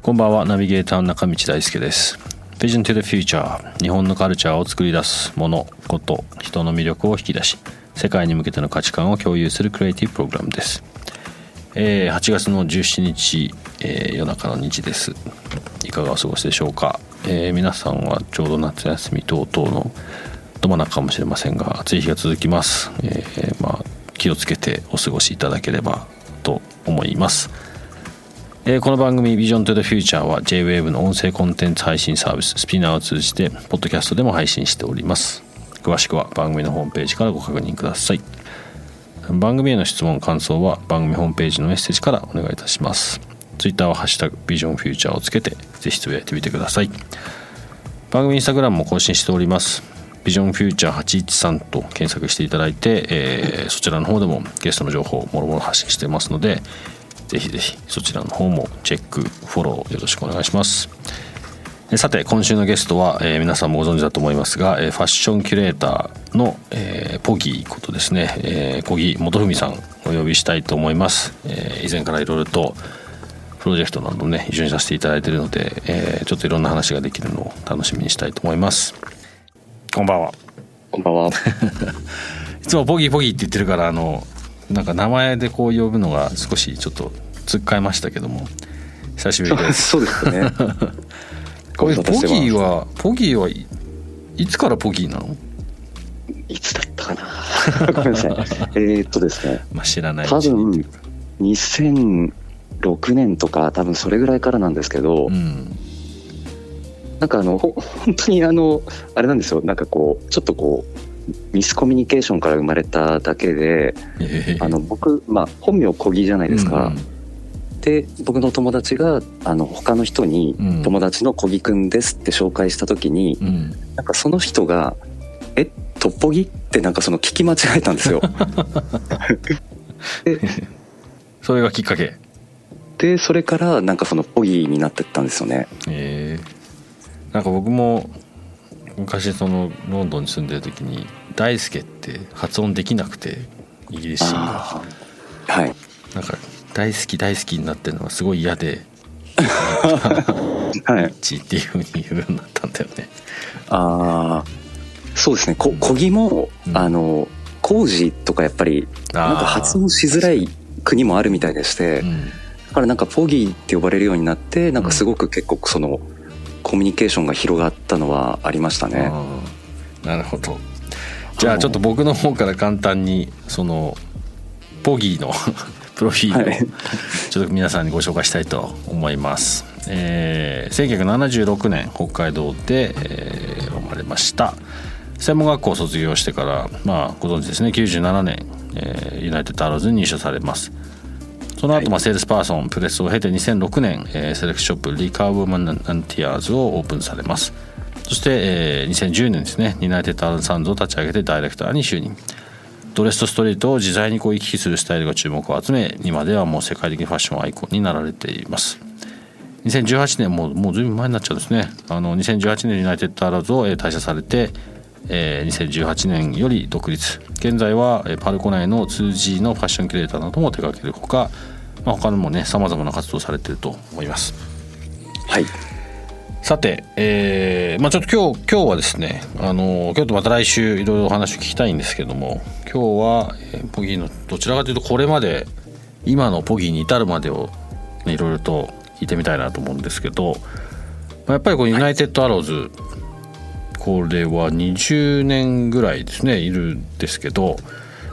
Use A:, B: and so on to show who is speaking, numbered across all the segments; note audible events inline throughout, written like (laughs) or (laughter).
A: こんばんは。ナビゲーターの中道大輔です。Vision to the Future 日本のカルチャーを作り出すものこと人の魅力を引き出し世界に向けての価値観を共有するクリエイティブプログラムです、えー、8月の17日、えー、夜中の2時です。いかがお過ごしでしょうか、えー、皆さんはちょうど夏休み等々のど真中かもしれませんが暑い日が続きます、えー、まあ気をつけてお過ごしいただければといます。えー、この番組 Vision to the Future は JWAVE の音声コンテンツ配信サービススピナーを通じてポッドキャストでも配信しております。詳しくは番組のホームページからご確認ください。番組への質問感想は番組ホームページのメッセージからお願いいたします。Twitter はハッシュタグビジョンフューチャーをつけてぜひつぶやいてみてください。番組インスタグラムも更新しております。ビジョンフューチャー813と検索していただいて、えー、そちらの方でもゲストの情報をもろもろ発信してますのでぜひぜひそちらの方もチェックフォローよろしくお願いします。さて今週のゲストは、えー、皆さんもご存知だと思いますが、えー、ファッションキュレーターの、えー、ポギーことですね、えー、小木元文さんお呼びしたいと思います、えー、以前からいろいろとプロジェクトなどね一緒にさせていただいているので、えー、ちょっといろんな話ができるのを楽しみにしたいと思います。こんばんは。
B: こんばんは。(laughs)
A: いつもポギーポギーって言ってるからあのなんか名前でこう呼ぶのが少しちょっとつっかえましたけども。久しぶりです。(laughs)
B: そうですね。(laughs)
A: これポギーはポギーはいつからポギーなの？
B: いつだったかな？(laughs) ごめんなさい。えっとですね。
A: まあ知らない
B: 多分2006年とか多分それぐらいからなんですけど、うん、なんかあの本当にあのあれなんですよ。なんかこうちょっとこうミスコミュニケーションから生まれただけで、えー、あの僕、まあ、本名小木じゃないですか。うんで僕の友達があの他の人に「友達の小木くんです」って紹介した時に、うん、なんかその人が「えトッポギ?」ってなんかその聞き間違えたんですよ。(laughs)
A: でそれがきっかけ
B: でそれからなんかそのポギになってったんですよね。
A: へえー、なんか僕も昔そのロンドンに住んでる時に「大輔」って発音できなくてイギリス人が。
B: はい。
A: なんか大好き大好きになってるのがすごい嫌で「(laughs)
B: はい」
A: っていうふうに言うようになったんだよね。
B: ああそうですね。こ小木も、うん、あの工事とかやっぱりなんか発音しづらい国もあるみたいでして、うん、だからなんかポギーって呼ばれるようになってなんかすごく結構その、コミュニケーションが広がったのはありましたね。
A: なるほどじゃあちょっと僕の方から簡単にそのポギーの (laughs) プロフィールをちょっと皆さんにご紹介したいと思います。えー、1976年北海道で、えー、生まれました。専門学校を卒業してからまあご存知ですね。97年、えー、ユナイテッドアローズに入社されます。その後、まあセールスパーソンプレスを経て2006年、えー、セレクトショップ Liquor, woman & tears をオープンされますそして、えー、2010年ですね。ユナイテッドアローズサンズを立ち上げてダイレクターに就任。ドレスとストリートを自在にこう行き来するスタイルが注目を集め今ではもう世界的ファッションアイコンになられています。2018年もうもうずいぶん前になっちゃうんですね。あの2018年ユナイテッドアローズを退社されて、えー、2018年より独立。現在はパルコ内の 2G のファッションキュレーターなども手掛けるほか、まあ、他にもねさまざまな活動をされていると思います。
B: はい。
A: さて、えーまあ、ちょっと今日今日はですねあの今日とまた来週いろいろお話を聞きたいんですけども今日は、えー、ポギーのどちらかというとこれまで今のポギーに至るまでを、ね、いろいろと聞いてみたいなと思うんですけど、まあ、やっぱりこうユナイテッドアローズ、はい、これは20年ぐらいですねいるんですけどやっ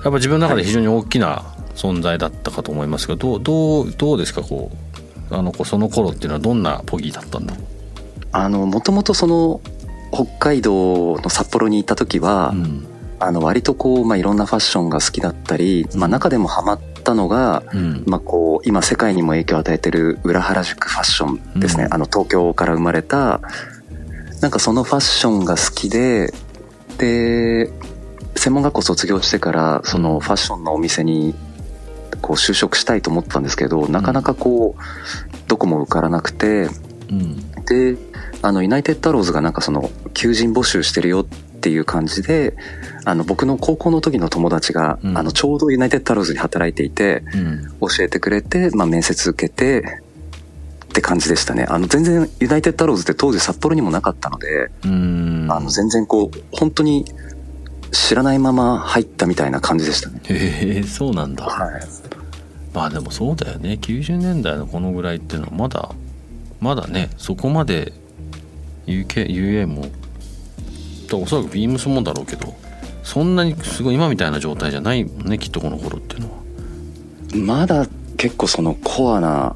A: ぱ自分の中で非常に大きな存在だったかと思いますがどうどうどうですかこうあのその頃っていうのはどんなポギーだったんだろう？
B: あのもともとその北海道の札幌に行った時は、うん、あの割とこう、まあ、いろんなファッションが好きだったり、まあ、中でもハマっったのが、うん、まあ、こう今世界にも影響を与えてる裏原宿ファッションですね、うん、あの東京から生まれたなんかそのファッションが好きでで専門学校卒業してからそのファッションのお店にこう就職したいと思ったんですけどなかなかこうどこも受からなくて、うん、であのユナイテッドアローズがなんかその求人募集してるよっていう感じであの僕の高校の時の友達が、うん、あのちょうどユナイテッドアローズに働いていて、うん、教えてくれて、まあ、面接受けてって感じでしたね。あの全然ユナイテッドアローズって当時札幌にもなかったのであの全然こう本当に知らないまま入ったみたいな感じでしたね。
A: へえそうなんだ、はい、まあでもそうだよね。90年代のこのぐらいっていうのはまだまだねそこまで UK UA もおそらくビームスもだろうけどそんなにすごい今みたいな状態じゃないもんねきっとこの頃っていうのは。
B: まだ結構そのコアな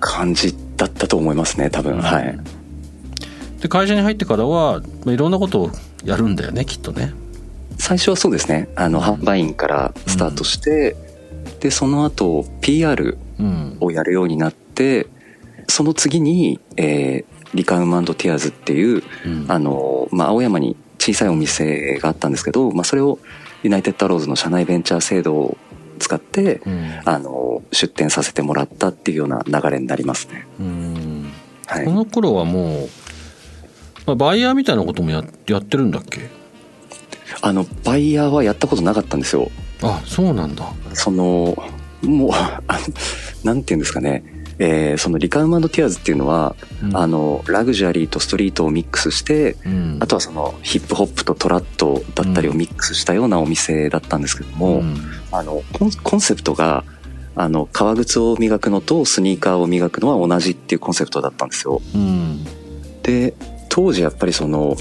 B: 感じだったと思いますね多分、うん、はい。
A: で会社に入ってからは、まあ、いろんなことをやるんだよねきっとね。
B: 最初はそうですね。あの、販売員からスタートして、うん、でその後 PR をやるようになって、その次に、えー、リカウムティアーズっていう、うん、あの、まあ、青山に小さいお店があったんですけど、まあ、それをユナイテッドアローズの社内ベンチャー制度を使って、うん、あの出店させてもらったっていうような流れになりますね。
A: はい、この頃はもう、まあ、バイヤーみたいなこともややってるんだっけ？
B: あのバイヤーはやったことなかったんですよ。
A: あそうなんだ。
B: そのもう (laughs) なんていうんですかねえー、そのリカウマンドティアーズっていうのは、うん、あのラグジュアリーとストリートをミックスして、うん、あとはそのヒップホップとトラットだったりをミックスしたようなお店だったんですけども、うん、あのコンセプトがあの革靴を磨くのとスニーカーを磨くのは同じっていうコンセプトだったんですよ。で当時やっぱりその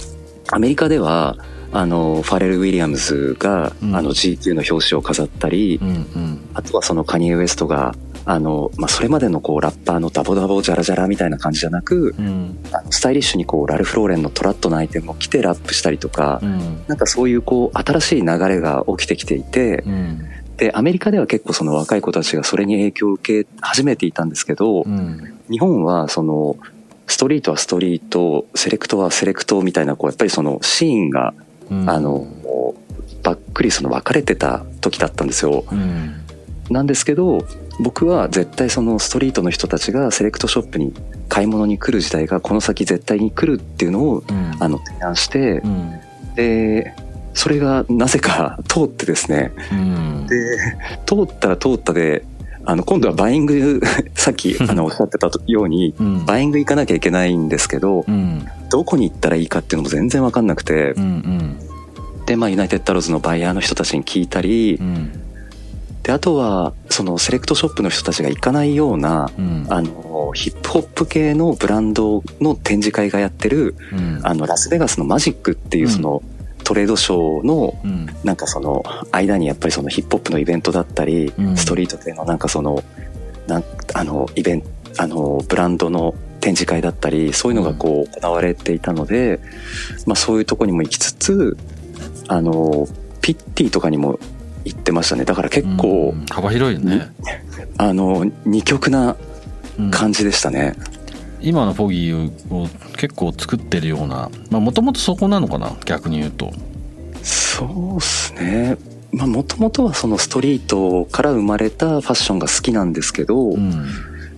B: アメリカではあのファレル・ウィリアムズが、あの GQ の表紙を飾ったり、うんうん、あとはそのカニエ・ウエストがあの、まあ、それまでのこうラッパーのダボダボジャラジャラみたいな感じじゃなく、うん、あのスタイリッシュにこうラルフ・ローレンのトラットのアイテムを着てラップしたりとか、うん、なんかそういうこう新しい流れが起きてきていて、うん、でアメリカでは結構その若い子たちがそれに影響を受け始めていたんですけど、うん、日本はそのストリートはストリートセレクトはセレクトみたいなこうやっぱりそのシーンが、あのばっくりその分かれてた時だったんですよ。なんですけど僕は絶対そのストリートの人たちがセレクトショップに買い物に来る時代がこの先絶対に来るっていうのを、うん、あの提案して、うん、でそれがなぜか通ってですね、うん、で通ったら通ったであの今度はバイング (laughs) さっき (laughs) あのおっしゃってたように、バイング行かなきゃいけないんですけど、どこに行ったらいいかっていうのも全然分かんなくて、うんうん、でまあユナイテッドアローズのバイヤーの人たちに聞いたり、であとはそのセレクトショップの人たちが行かないような、うん、あのヒップホップ系のブランドの展示会がやってる、うん、あのラスベガスのマジックっていうその、トレードショーの、なんかその間にやっぱりそのヒップホップのイベントだったり、ストリート系のなんかそのなんあのイベントあのブランドの展示会だったりそういうのがこう行われていたので、まあ、そういうとこにも行きつつあのピッティとかにも行ってましたね。だから結構、
A: 幅広いよね。
B: あの二極な感じでしたね、
A: うん、今のフォギーを結構作ってるようなもともとそこなのかな？逆に言うと。
B: そうっすね。まあもともとはそのストリートから生まれたファッションが好きなんですけど、うん、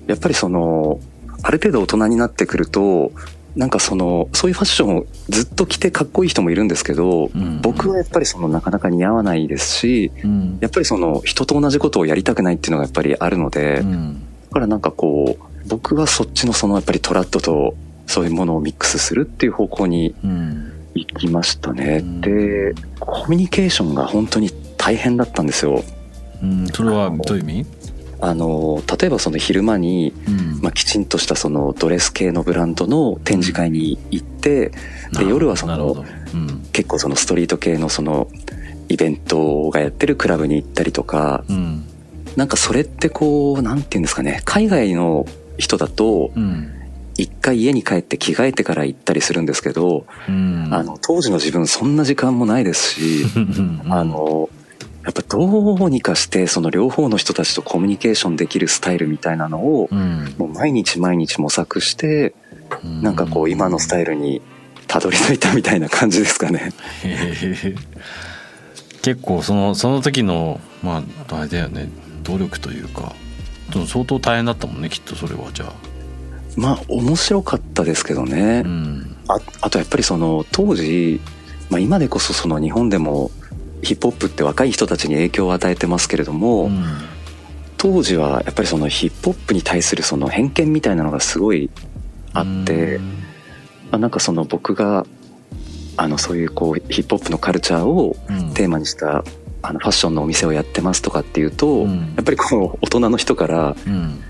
B: やっぱりそのある程度大人になってくるとなんかそのそういうファッションをずっと着てかっこいい人もいるんですけど、うん、僕はやっぱりそのなかなか似合わないですし、うん、やっぱりその人と同じことをやりたくないっていうのがやっぱりあるので、うん、だからなんかこう僕はそっちのそのやっぱりトラッドとそういうものをミックスするっていう方向に行きましたね。でコミュニケーションが本当に大変だったんですよ。
A: うん、それはどういう意味？
B: あの例えばその昼間に、うん、まあ、きちんとしたそのドレス系のブランドの展示会に行って、で夜はその、うん、結構そのストリート系のそのイベントがやってるクラブに行ったりとか、うん、なんかそれってこうなんて言うんですかね海外の人だと、一回家に帰って着替えてから行ったりするんですけど、あの当時の自分そんな時間もないですしあのやっぱぱどうにかしてその両方の人たちとコミュニケーションできるスタイルみたいなのを、もう毎日毎日模索して、なんかこう今のスタイルにたどり着いたみたいな感じですかね。
A: 結構そのその時のまああれだよね。努力というか。相当大変だったもんねきっとそれはじゃあ。
B: まあ面白かったですけどね、うん、ああとやっぱりその当時、まあ、今でこそその日本でもヒップホップって若い人たちに影響を与えてますけれども、うん、当時はやっぱりそのヒップホップに対するその偏見みたいなのがすごいあって、うん、まあ、なんかその僕があのそういうこうヒップホップのカルチャーをテーマにしたあのファッションのお店をやってますとかっていうと、うん、やっぱりこう大人の人から「うん、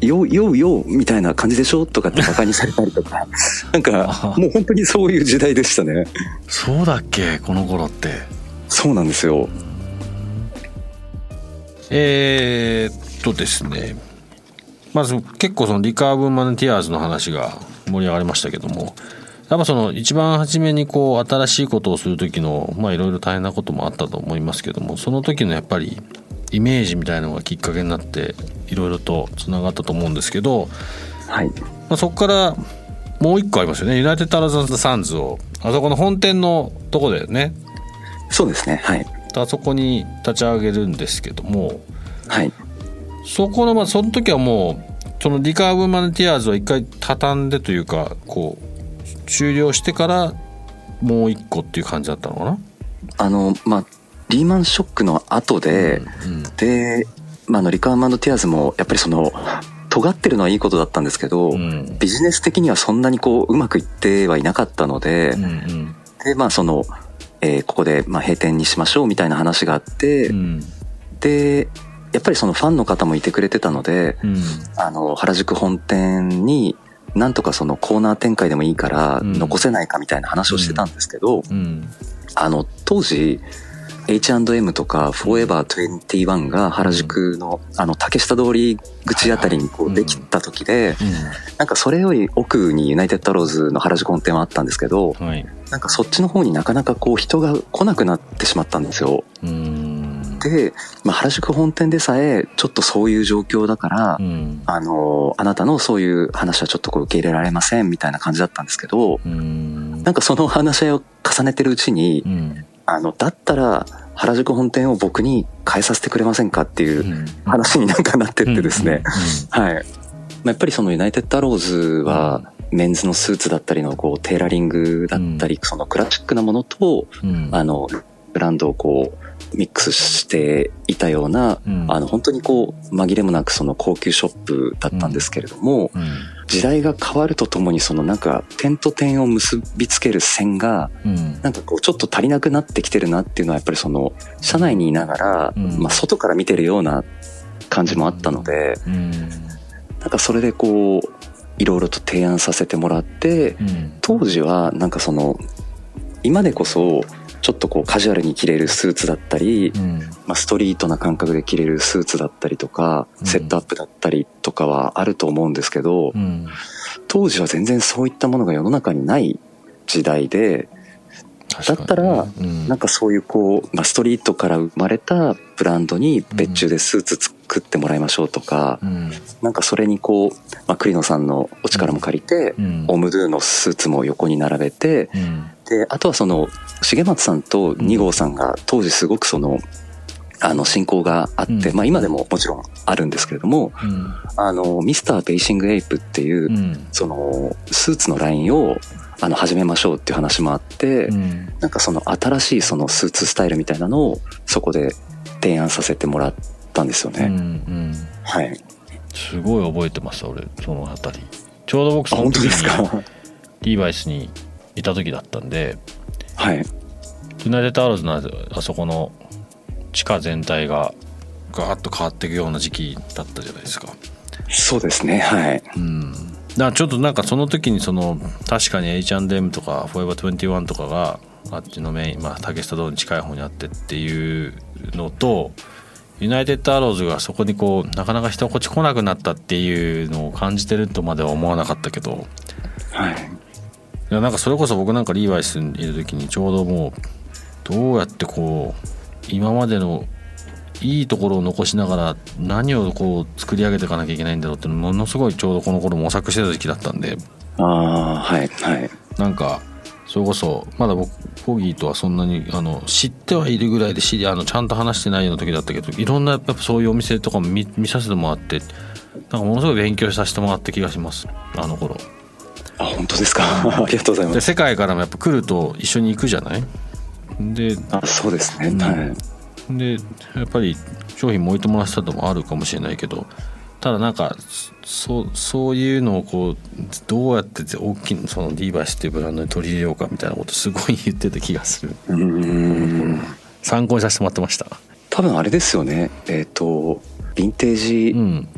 B: よよよみたいな感じでしょとかってバカにされたりとか (laughs) なんかもう本当にそういう時代でしたね。
A: そうだっけこの頃って
B: そうなんですよ。
A: えー、っとですね。まず結構そのリカーブ・マネティアーズの話が盛り上がりましたけども。やっぱその一番初めにこう新しいことをする時のまあいろいろ大変なこともあったと思いますけども。その時のやっぱりイメージみたいなのがきっかけになっていろいろとつながったと思うんですけど、
B: はい。ま
A: あ、そこからもう一個ありますよね。ユナイテッド・アローズ・サンズをあそこの本店のとこだよね
B: そうですね。はい。
A: あそこに立ち上げるんですけども
B: はい。
A: そこのまあその時はもうそのリカーブ・マネティアーズは一回畳んでというかこう終了してからもう一個っていう感じだったのかな？
B: あのまあリーマンショックの後で、うんうん、で、まあ、のリカーマンドティアーズもやっぱりその尖ってるのはいいことだったんですけど、うん、ビジネス的にはそんなにこううまくいってはいなかったので、うんうん、でまあその、えー、ここでまあ閉店にしましょうみたいな話があって、うん、でやっぱりそのファンの方もいてくれてたので、うん、あの原宿本店になんとかそのコーナー展開でもいいから残せないかみたいな話をしてたんですけど、あの当時 H&M とかフォーエバー21が原宿のあの竹下通り口あたりにこうできた時で、なんかそれより奥にユナイテッドローズの原宿本店はあったんですけど、なんかそっちの方になかなかこう人が来なくなってしまったんですよ。で、まあ、原宿本店でさえちょっとそういう状況だから、うん、あのあなたのそういう話はちょっとこう受け入れられませんみたいな感じだったんですけど、ん。なんかその話し合いを重ねてるうちに、うん、あの、だったら、原宿本店を僕に変えさせてくれませんかっていう話になんかなってってですね。はい。まあ、やっぱりそのユナイテッドアローズは、メンズのスーツだったりのこうテーラリングだったり、そのクラシックなものと、あの、ブランドをこう、ミックスしていたような、うん、あの本当にこう紛れもなくその高級ショップだったんですけれども、うんうん、時代が変わるとともにそのなんか点と点を結びつける線が、なんかこうちょっと足りなくなってきてるなっていうのはやっぱりその社内にいながら、まあ外から見てるような感じもあったので、なんかそれでこういろいろと提案させてもらって、当時はなんかその今でこそちょっとこうカジュアルに着れるスーツだったり、うん、まあ、ストリートな感覚で着れるスーツだったりとか、セットアップだったりとかはあると思うんですけど、うん、当時は全然そういったものが世の中にない時代で、だったら、なんかそういうこう、まあ、ストリートから生まれたブランドに別注でスーツ作ってもらいましょうとか、うん、なんかそれにこう、まあ、栗野さんのお力も借りて、うん、オムドゥのスーツも横に並べて、うん、で、あとはその、重松さんと二号さんが当時すごくその、あの、進行があって、まあ今でももちろんあるんですけれども、あの、ミスターベーシングエイプっていう、その、スーツのラインを、あの始めましょうっていう話もあって、うん、なんかその新しいそのスーツスタイルみたいなのをそこで提案させてもらったんですよね。うんうん、はい。
A: すごい覚えてます俺そのあたり。ちょうど僕その時にリーバイスにいた時だったんで、
B: はい。
A: ユナイテッドアローズのあそこの地下全体がガーッと変わっていくような時期だったじゃないですか。
B: そうですねはい。
A: うんだちょっとなんかその時にその確かに H&M とか Forever21 とかがあっちのメイン、まあ、竹下通りに近い方にあってっていうのとユナイテッドアローズがそこにこうなかなか人こっち来なくなったっていうのを感じてるとまでは思わなかったけど、
B: はい、い
A: やなんかそれこそ僕なんかリーバイスにいる時にちょうどもうどうやってこう今までのいいところを残しながら何をこう作り上げていかなきゃいけないんだろうってものすごいちょうどこの頃模索してた時期だったんで。
B: ああはいはい。
A: なんかそれこそまだ僕コギーとはそんなにあの知ってはいるぐらいで知りあのちゃんと話してないような時だったけどいろんなやっぱそういうお店とかも見見させてもらってなんかものすごい勉強させてもらった気がします。あの頃。
B: あ本当ですか？(laughs) ありがとうございます。
A: 世界からもやっぱ来ると一緒に行くじゃない？で
B: あそうですね、
A: うん
B: はい
A: でやっぱり商品も置いてもらってたのもあるかもしれないけどただなんかそうそういうのをこうどうやって大きいそのディーバイスっていうブランドに取り入れようかみたいなことすごい言ってた気がする。
B: うーん。
A: 参考にさせてもらってました。
B: 多分あれですよね。えっ、とヴィンテージ、
A: うん。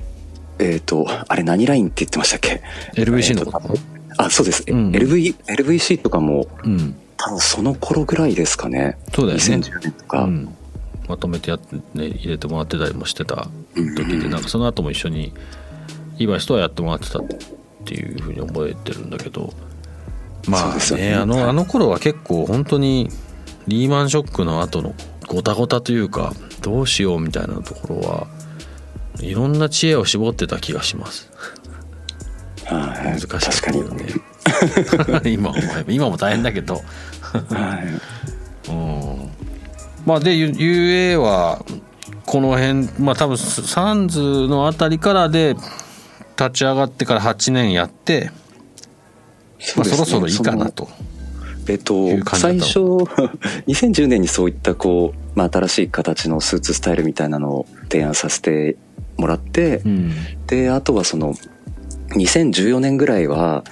B: えっ、とあれ何ラインって言ってましたっけ
A: ？LVC のこと？
B: えーとあそうです、
A: うん。
B: LV LVC とかも
A: うん。
B: 多分その頃ぐらいですかね。
A: そうだよね。
B: 2010年とか、
A: うん、まとめてやって、ね、入れてもらってたりもしてた
B: うん
A: 時でなんかその後も一緒にディーバイスとはやってもらってたっていうふうに覚えてるんだけどまあ
B: ね
A: ね。あのあの頃は結構本当にリーマンショックの後のごたごたというかどうしようみたいなところはいろんな知恵を絞ってた気がします。
B: はい
A: 難しかった
B: 確かに、
A: けどね今思えば。今も大変だけど。
B: はい。(laughs)
A: うんまあで UA はこの辺まあ多分サンズのあたりからで立ち上がってから8年やって、まあ、そろそろいいかなと。
B: えっと最初 (laughs) 2010年にそういったこう、まあ、新しい形のスーツスタイルみたいなのを提案させてもらって、
A: うん。
B: であとはその2014年ぐらいは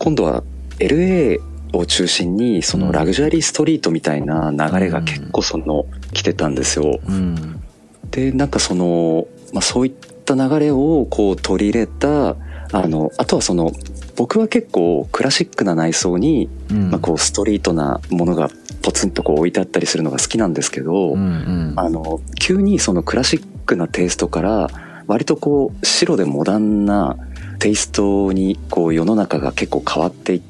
B: 今度は LA を中心にそのラグジュアリーストリートみたいな流れが結構その来てたんですよ。
A: うん。
B: でなんかその、まあ、そういった流れをこう取り入れたあのあとはその僕は結構クラシックな内装に、
A: うん。
B: まあ、こうストリートなものがポツンとこう置いてあったりするのが好きなんですけど、
A: うんうん。
B: あの急にそのクラシックなテイストから割とこう白でモダンなテイストにこう世の中が結構変わっていって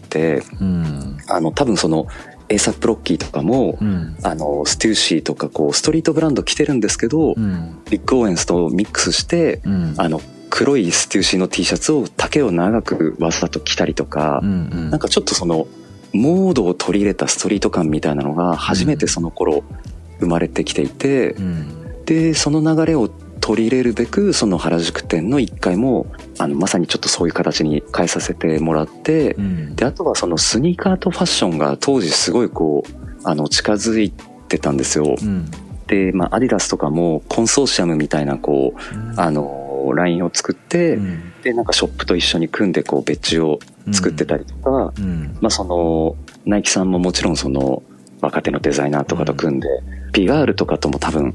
A: うん。
B: あの多分そのエイサップロッキーとかも、
A: うん。
B: あのステューシーとかこうストリートブランド着てるんですけど、
A: うん。
B: リックオウエンスとミックスして
A: うん。
B: あの黒いステューシーの T シャツを丈を長くわざと着たりとか、
A: うんうん。
B: なんかちょっとそのモードを取り入れたストリート感みたいなのが初めてその頃生まれてきていて、
A: うん。
B: でその流れを取り入れるべくその原宿店の1階もあのまさにちょっとそういう形に変えさせてもらって、
A: うん。
B: であとはそのスニーカーとファッションが当時すごいこうあの近づいてたんですよ。
A: うん。
B: で、まあ、アディダスとかもコンソーシアムみたいなこうあのラインを作って、
A: うん。
B: でなんかショップと一緒に組んでこう別注を作ってたりとか、
A: うん。
B: まあ、そのナイキさんももちろんその若手のデザイナーとかと組んで、ピガールとかとも多分
A: うん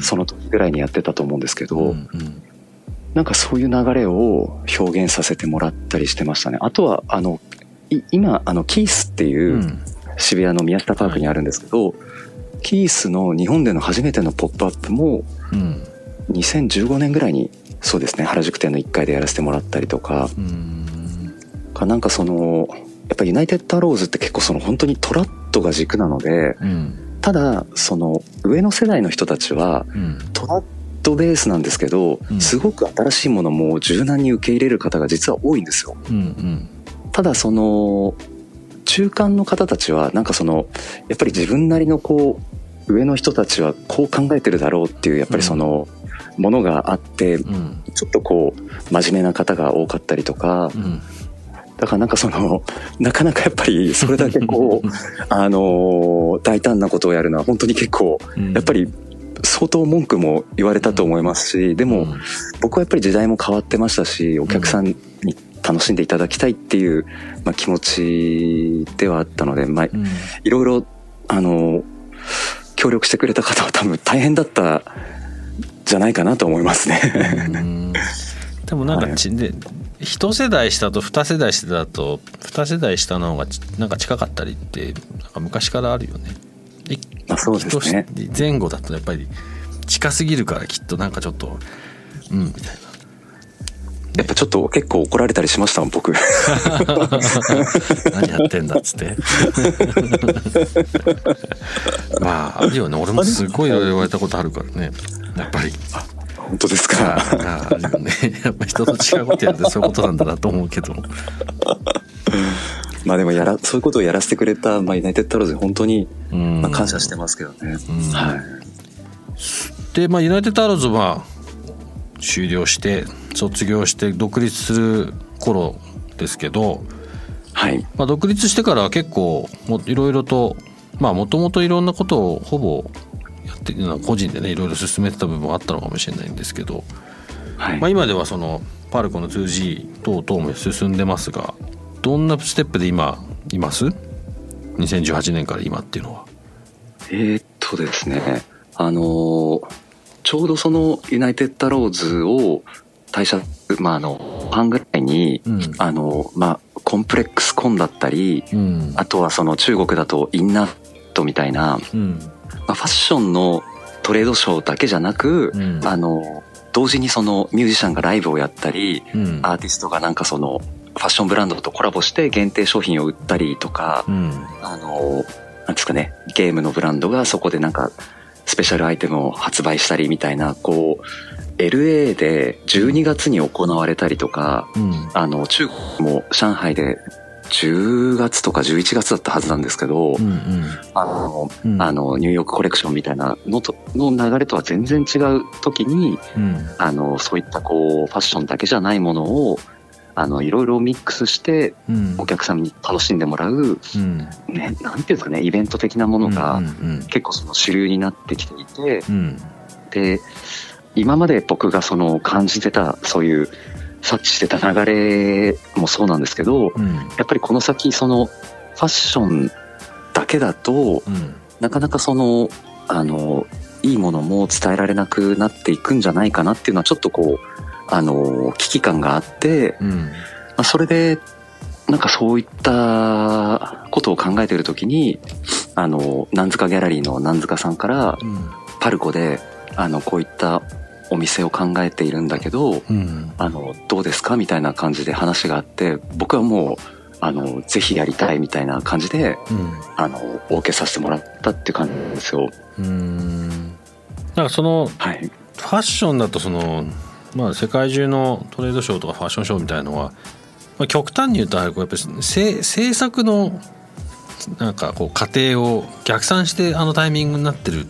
B: その時ぐらいにやってたと思うんですけど、
A: うんうん。
B: なんかそういう流れを表現させてもらったりしてましたね。あとはあのい今あのキースっていううん。渋谷の宮下パークにあるんですけど、キースの日本での初めてのポップアップも
A: うん。
B: 2015年ぐらいにそうですね原宿店の1階でやらせてもらったりとか
A: うん。
B: かなんかそのやっぱユナイテッドアローズって結構その本当にトラットが軸なので
A: うん
B: ただその上の世代の人たちは
A: うん。
B: トラットベースなんですけど、
A: うん。
B: すごく新しいものも柔軟に受け入れる方が実は多いんですよ。
A: うんうん。
B: ただその中間の方たちはなんかそのやっぱり自分なりのこう上の人たちはこう考えてるだろうっていうやっぱりそのものがあって
A: うん。
B: ちょっとこう真面目な方が多かったりとか
A: うん
B: だからなんかそのなかなかやっぱりそれだけこう (laughs) あの大胆なことをやるのは本当に結構
A: うん。
B: やっぱり相当文句も言われたと思いますしでも僕はやっぱり時代も変わってましたしお客さんに楽しんでいただきたいっていう、まあ、気持ちではあったので、まあ、
A: うん。
B: いろいろあの協力してくれた方は多分大変だったじゃないかなと思いますね。
A: うん。でもなんかち、(laughs) で一世代下と二世代下だと二世代下の方がちなんか近かったりってなんか昔からあるよね。
B: あそうですね。
A: 一前後だとやっぱり近すぎるからきっとなんかちょっとうんみたい
B: やっぱちょっと結構怒られたりしましたもん僕。(laughs)
A: 何やってんだっつって。(laughs) まああるよね。俺もすごいいろいろ言われたことあるからね。やっぱり
B: 本当ですか？
A: ああねやっぱ人と違うことやってそういうことなんだなと思うけど。(laughs)
B: まあでもやらそういうことをやらせてくれた、まあ、ユナイテッドタローズに本当に、まあ、感謝してますけどね、はい、
A: でまあユナイテッドタローズは終了して卒業して独立する頃ですけど、
B: はい。
A: まあ、独立してから結構いろいろとまあもともといろんなことをほぼやって個人でねいろいろ進めてた部分はあったのかもしれないんですけど、はい、まあ、今ではそのパルコの 2G 等々も進んでますがどんなステップで今います？2018年から今っていうのは。
B: えー、っとですね。あのーちょうどそのユナイテッドローズを退社、まあ、あの、半ぐらいに、うん、あの、まあ、コンプレックスコンだったり、うん、あとはその中国だとインナットみたいな、うん、まあ、ファッションのトレードショーだけじゃなく、あの、同時にそのミュージシャンがライブをやったり、アーティストがなんかその、ファッションブランドとコラボして限定商品を売ったりとか、あの、なんですかね、ゲームのブランドがそこでなんか、スペシャルアイテムを発売したりみたいな、こう、LA で12月に行われたりとか、うん、あの、中国も上海で10月とか11月だったはずなんですけど、うんうん、あの、うん、あの、ニューヨークコレクションみたいなのと、の流れとは全然違う時に、うん、あの、そういったこう、ファッションだけじゃないものを、あのいろいろミックスしてお客さんに楽しんでもらう、うん、ね、なんていうんですかねイベント的なものが結構その主流になってきていて、うん、で今まで僕がその感じてたそういう察知してた流れもそうなんですけど、うん、やっぱりこの先そのファッションだけだと、なかなかそのあのいいものも伝えられなくなっていくんじゃないかなっていうのはちょっとこうあの、危機感があって、うん、まあ、それで、なんかそういったことを考えているときに、あの、南塚ギャラリーの南塚さんから、パルコで、あの、こういったお店を考えているんだけど、うん、あの、どうですかみたいな感じで話があって、僕はもう、あの、ぜひやりたいみたいな感じで、うん、あの、お受けさせてもらったっていう感じなんですよ。うん。
A: なんかその、はい、ファッションだとその、まあ、世界中のトレードショーとかファッションショーみたいのは、まあ、極端に言うとやっぱり制作のなんかこう過程を逆算してあのタイミングになってる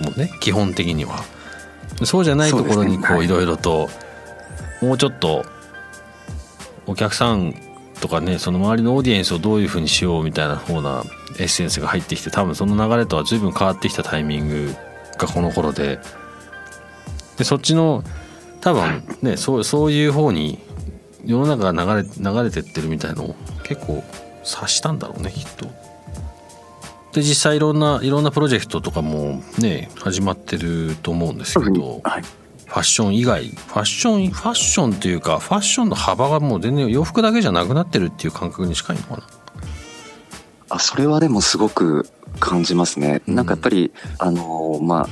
A: もんね基本的には。そうじゃないところにこうい。ろいろともうちょっとお客さんとかねその周りのオーディエンスをどういうふうにしようみたいな方なエッセンスが入ってきて多分その流れとは随分変わってきたタイミングがこの頃で。でそっちの多分ねそうそういう方に世の中が流れ流れてってるみたいのを結構察したんだろうねきっと。で実際いろんないろんなプロジェクトとかもね始まってると思うんですけど、はい、ファッション以外ファッションファッションというかファッションの幅がもう全然洋服だけじゃなくなってるっていう感覚に近いのかな？
B: あそれはでもすごく感じますね。なんかやっぱり、あのまあ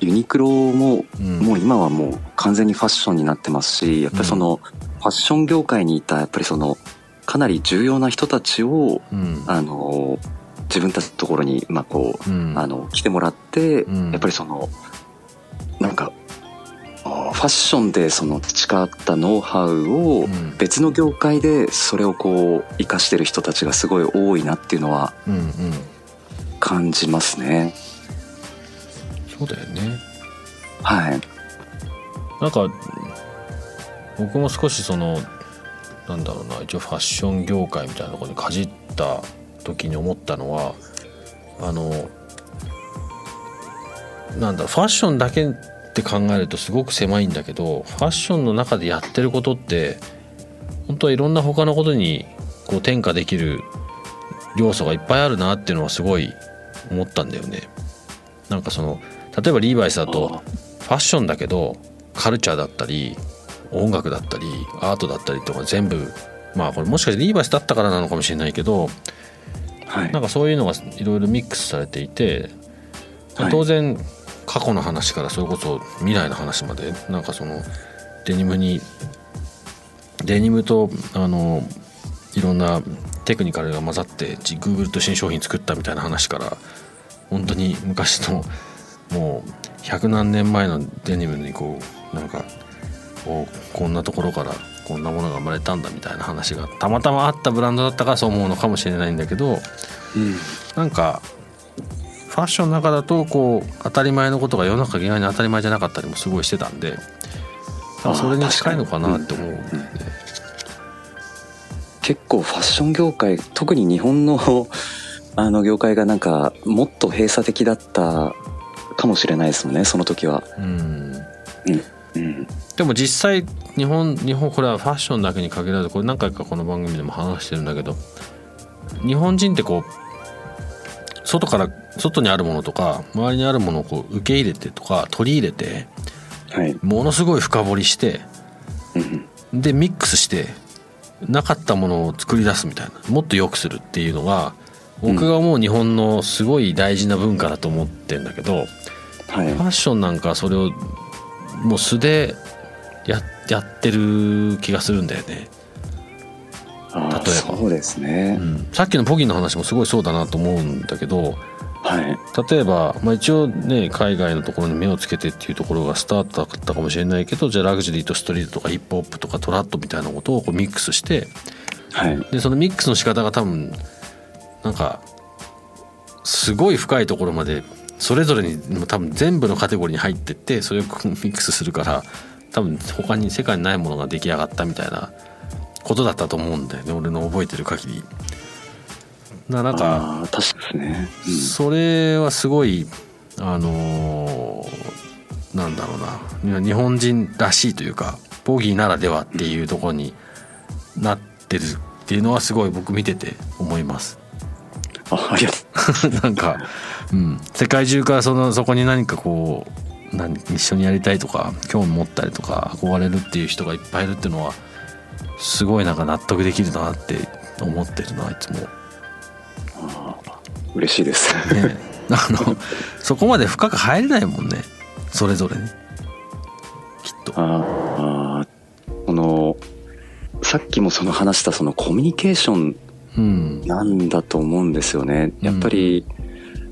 B: ユニクロも、うん、もう今はもう完全にファッションになってますしやっぱりその、ファッション業界にいたやっぱりそのかなり重要な人たちを、うん、あの自分たちのところに、まあこう、うん、あの来てもらって、やっぱりそのなんかファッションでその培ったノウハウを別の業界でそれをこう生かしてる人たちがすごい多いなっていうのは感じますね。
A: そうだよね。
B: はい。
A: なんか僕も少しそのなんだろうな一応ファッション業界みたいなところにかじった時に思ったのはあのなんだファッションだけって考えるとすごく狭いんだけどファッションの中でやってることって本当はいろんな他のことにこう転化できる要素がいっぱいあるなっていうのはすごい思ったんだよね。なんかその例えばリーバイスだとファッションだけどカルチャーだったり音楽だったりアートだったりとか全部まあこれもしかしてリーバイスだったからなのかもしれないけど、はい、なんかそういうのがいろいろミックスされていて、当然過去の話からそれこそ未来の話までなんかそのデニムにデニムとあのいろんなテクニカルが混ざって Google と新商品作ったみたいな話から本当に昔のもう百何年前のデニムにこうなんかここんなところからこんなものが生まれたんだみたいな話がたまたまあったブランドだったからそう思うのかもしれないんだけど、うん、なんかファッションの中だとこう当たり前のことが世の中意外に当たり前じゃなかったりもすごいしてたんでそれに近いのかなって思う。
B: 結構ファッション業界特に日本の (laughs) あの業界がなんかもっと閉鎖的だったかもしれないですもんねその時は。うん、
A: うんうん、でも実際日本日本これはファッションだけに限らずこれ何回かこの番組でも話してるんだけど日本人ってこう外から外にあるものとか周りにあるものをこう受け入れてとか取り入れて、はい、ものすごい深掘りして、うん、でミックスしてなかったものを作り出すみたいなもっと良くするっていうのが僕が思う日本のすごい大事な文化だと思ってんだけど、はい、ファッションなんかそれをもう素でややってる気がするんだよね。
B: 例えば。そうですね、
A: うん、さっきのポギンの話もすごいそうだなと思うんだけど、はい、例えば、まあ、一応ね海外のところに目をつけてっていうところがスタートだったかもしれないけどじゃあラグジュアリーとストリートとかヒップホップとかトラットみたいなことをこうミックスして、はい、でそのミックスの仕方が多分なんかすごい深いところまでそれぞれに多分全部のカテゴリーに入ってってそれをミックスするから多分他に世界にないものが出来上がったみたいなことだったと思うんだよね。俺の覚えてる限り。ななんか
B: 確かね、
A: うん、それはすごいあのー、なんだろうな。日本人らしいというかボギーならではっていうところになってるっていうのはすごい僕見てて思います。
B: あありが
A: とう (laughs) なんか、うん、世界中からそのそこに何かこう何一緒にやりたいとか興味持ったりとか憧れるっていう人がいっぱいいるっていうのはすごいなんか納得できるなって思ってるないつも。
B: 嬉しいです、ね、
A: あの (laughs) そこまで深く入れないもんね。それぞれに。きっと。あ
B: あこのさっきもその話したそのコミュニケーションなんだと思うんですよね。やっぱり、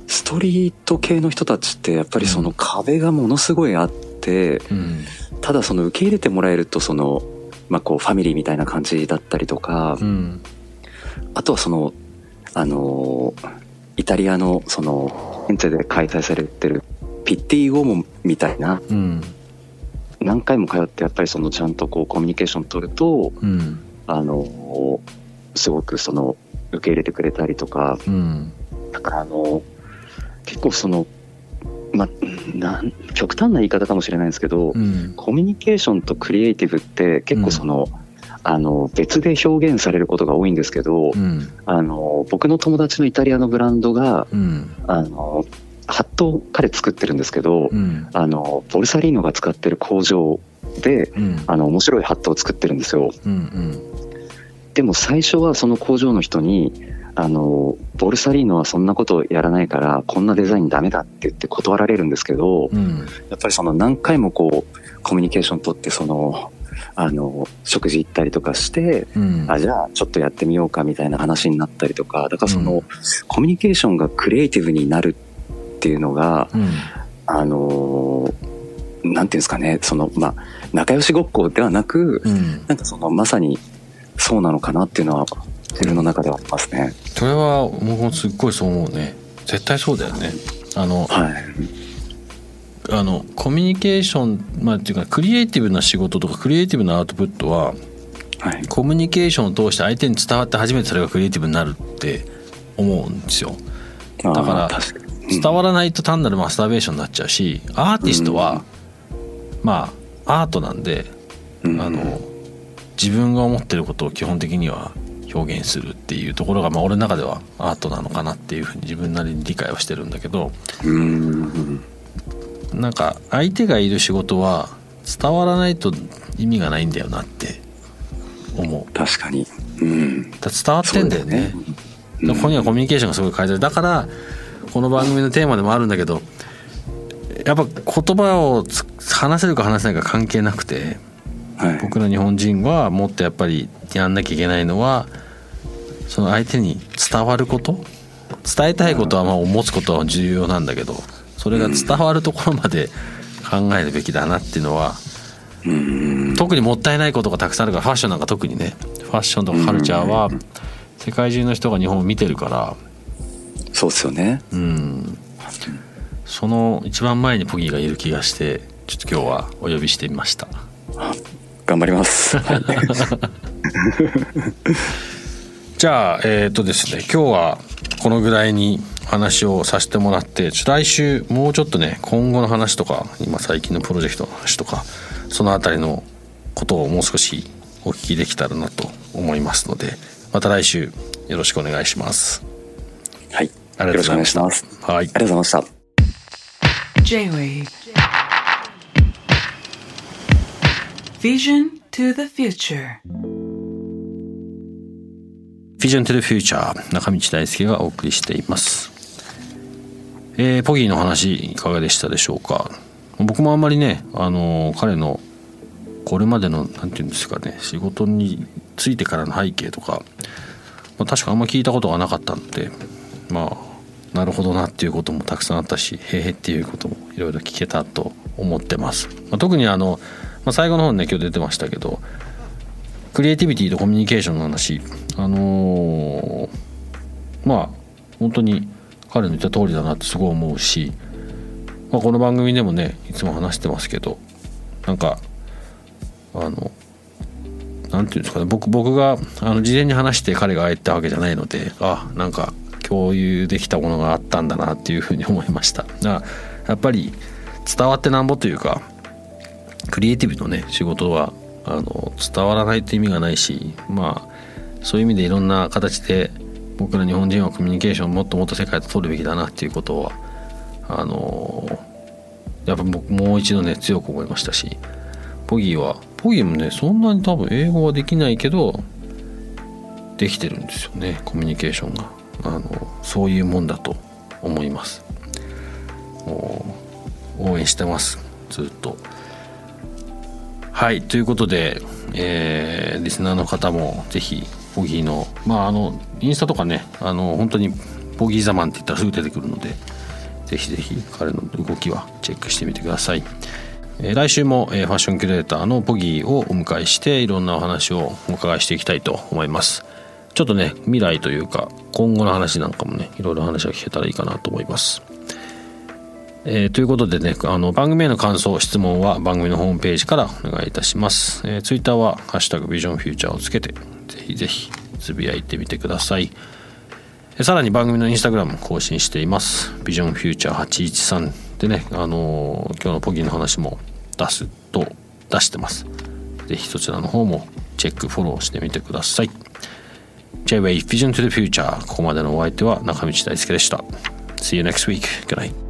B: ストリート系の人たちってやっぱりその壁がものすごいあって、ただその受け入れてもらえるとその、まあこうファミリーみたいな感じだったりとか、あとはその、あの、イタリアのその、エンツェで開催されてるピッティ・ゴモみたいな、何回も通ってやっぱりそのちゃんとこうコミュニケーション取ると、あの、すごくその受け入れてくれたりとか、うん、だからあの結構そのまあ、なん極端な言い方かもしれないんですけど、うん、コミュニケーションとクリエイティブって結構その、うん、あの別で表現されることが多いんですけど、うん、あの僕の友達のイタリアのブランドが、あのハットを彼作ってるんですけど、あのボルサリーノが使ってる工場で、あの面白いハットを作ってるんですよ。うんうんでも最初はその工場の人にあのボルサリーノはそんなことやらないからこんなデザインダメだって言って断られるんですけど、うん、やっぱりその何回もこうコミュニケーション取ってそのあの食事行ったりとかして、うん、あじゃあちょっとやってみようかみたいな話になったりとかだからその、うん、コミュニケーションがクリエイティブになるっていうのが、あのなんていうんですかねそのまあ仲良しごっこではなく、なんかそのまさにそうなのかなっていうのは自分の中ではありますね。
A: それは僕もすっごいそう思うね。絶対そうだよね。あの、はい、あのコミュニケーションまあっていうかクリエイティブな仕事とかクリエイティブなアウトプットは、はい、コミュニケーションを通して相手に伝わって初めてそれがクリエイティブになるって思うんですよ。だから伝わらないと単なるマスターベーションになっちゃうしアーティストは、うん、まあアートなんで、うん、あの自分が思ってることを基本的には表現するっていうところが、まあ、俺の中ではアートなのかなっていうふうに自分なりに理解はしてるんだけどなんか相手がいる仕事は伝わらないと意味がないんだよなって思う。
B: 確かに、うん、
A: だ伝わってんだよね、ね、ここにはコミュニケーションがすごい書いてあるだからこの番組のテーマでもあるんだけどやっぱ言葉を話せるか話せないか関係なくてはい、僕ら日本人はもっとやっぱりやんなきゃいけないのはその相手に伝わること？伝えたいことはまあ持つことは重要なんだけどそれが伝わるところまで考えるべきだなっていうのは、うん、特にもったいないことがたくさんあるからファッションなんか特にねファッションとかカルチャーは世界中の人が日本を見てるから
B: そうですよね。
A: うん。その一番前にポギーがいる気がしてちょっと今日はお呼びしてみました
B: 頑張ります。
A: じゃあえっ、ー、とですね今日はこのぐらいに話をさせてもらって来週もうちょっとね今後の話とか今最近のプロジェクトの話とかその辺りのことをもう少しお聞きできたらなと思いますのでまた来週よろしくお願いします。
B: はい。ありがとうございました。はい。ありがとうございました。J-Wave
A: Vision to the Future. Vision to the Future. 中道大輔がお送りしています。えー、ポギーの話いかがでしたでしょうか？僕もあんまりねあの彼のこれまでの何て言うんですかね仕事についてからの背景とか、まあ、確かあんま聞いたことがなかったんでまあなるほどなっていうこともたくさんあったしへへっていうこともいろいろ聞けたと思ってます、まあ、特にあの、まあ、最後の方にね今日出てましたけどクリエイティビティとコミュニケーションの話。あのー、まあ本当に彼の言った通りだなってすごい思うし、まあ、この番組でもねいつも話してますけどなんかあのなんていうんですかね僕僕があの事前に話して彼がああ言ったわけじゃないのであなんか共有できたものがあったんだなっていうふうに思いました。だやっぱり伝わってなんぼというかクリエイティブのね仕事はあの伝わらないと意味がないしまあそういう意味でいろんな形で僕ら日本人はコミュニケーションをもっともっと世界と取るべきだなっていうことはあのやっぱ僕もう一度ね強く思いましたしポギーはポギーもねそんなに多分英語はできないけどできてるんですよねコミュニケーションが。あのそういうもんだと思います。応援してますずっと。はいということで、えー、リスナーの方も是非ポギーのまああのインスタとかねあの本当にポギーザマンって言ったらすぐ出てくるのでぜひぜひ彼の動きはチェックしてみてください、え、来週も、え、ファッションキュレーターのポギーをお迎えしていろんなお話をお伺いしていきたいと思います。ちょっとね未来というか今後の話なんかもねいろいろ話が聞けたらいいかなと思います。えー、ということでねあの番組への感想質問は番組のホームページからお願いいたします、えー、ツイッターは「ハッシュタグビジョンフューチャー」をつけてぜひぜひつぶやいてみてください。さらに番組のインスタグラムも更新しています。ビジョンフューチャー813でねあのー、今日のポギーの話も出すと出してます。ぜひそちらの方もチェックフォローしてみてください。J-Way Vision to the Future ここまでのお相手は中道大輔でした。See you next week. Good night.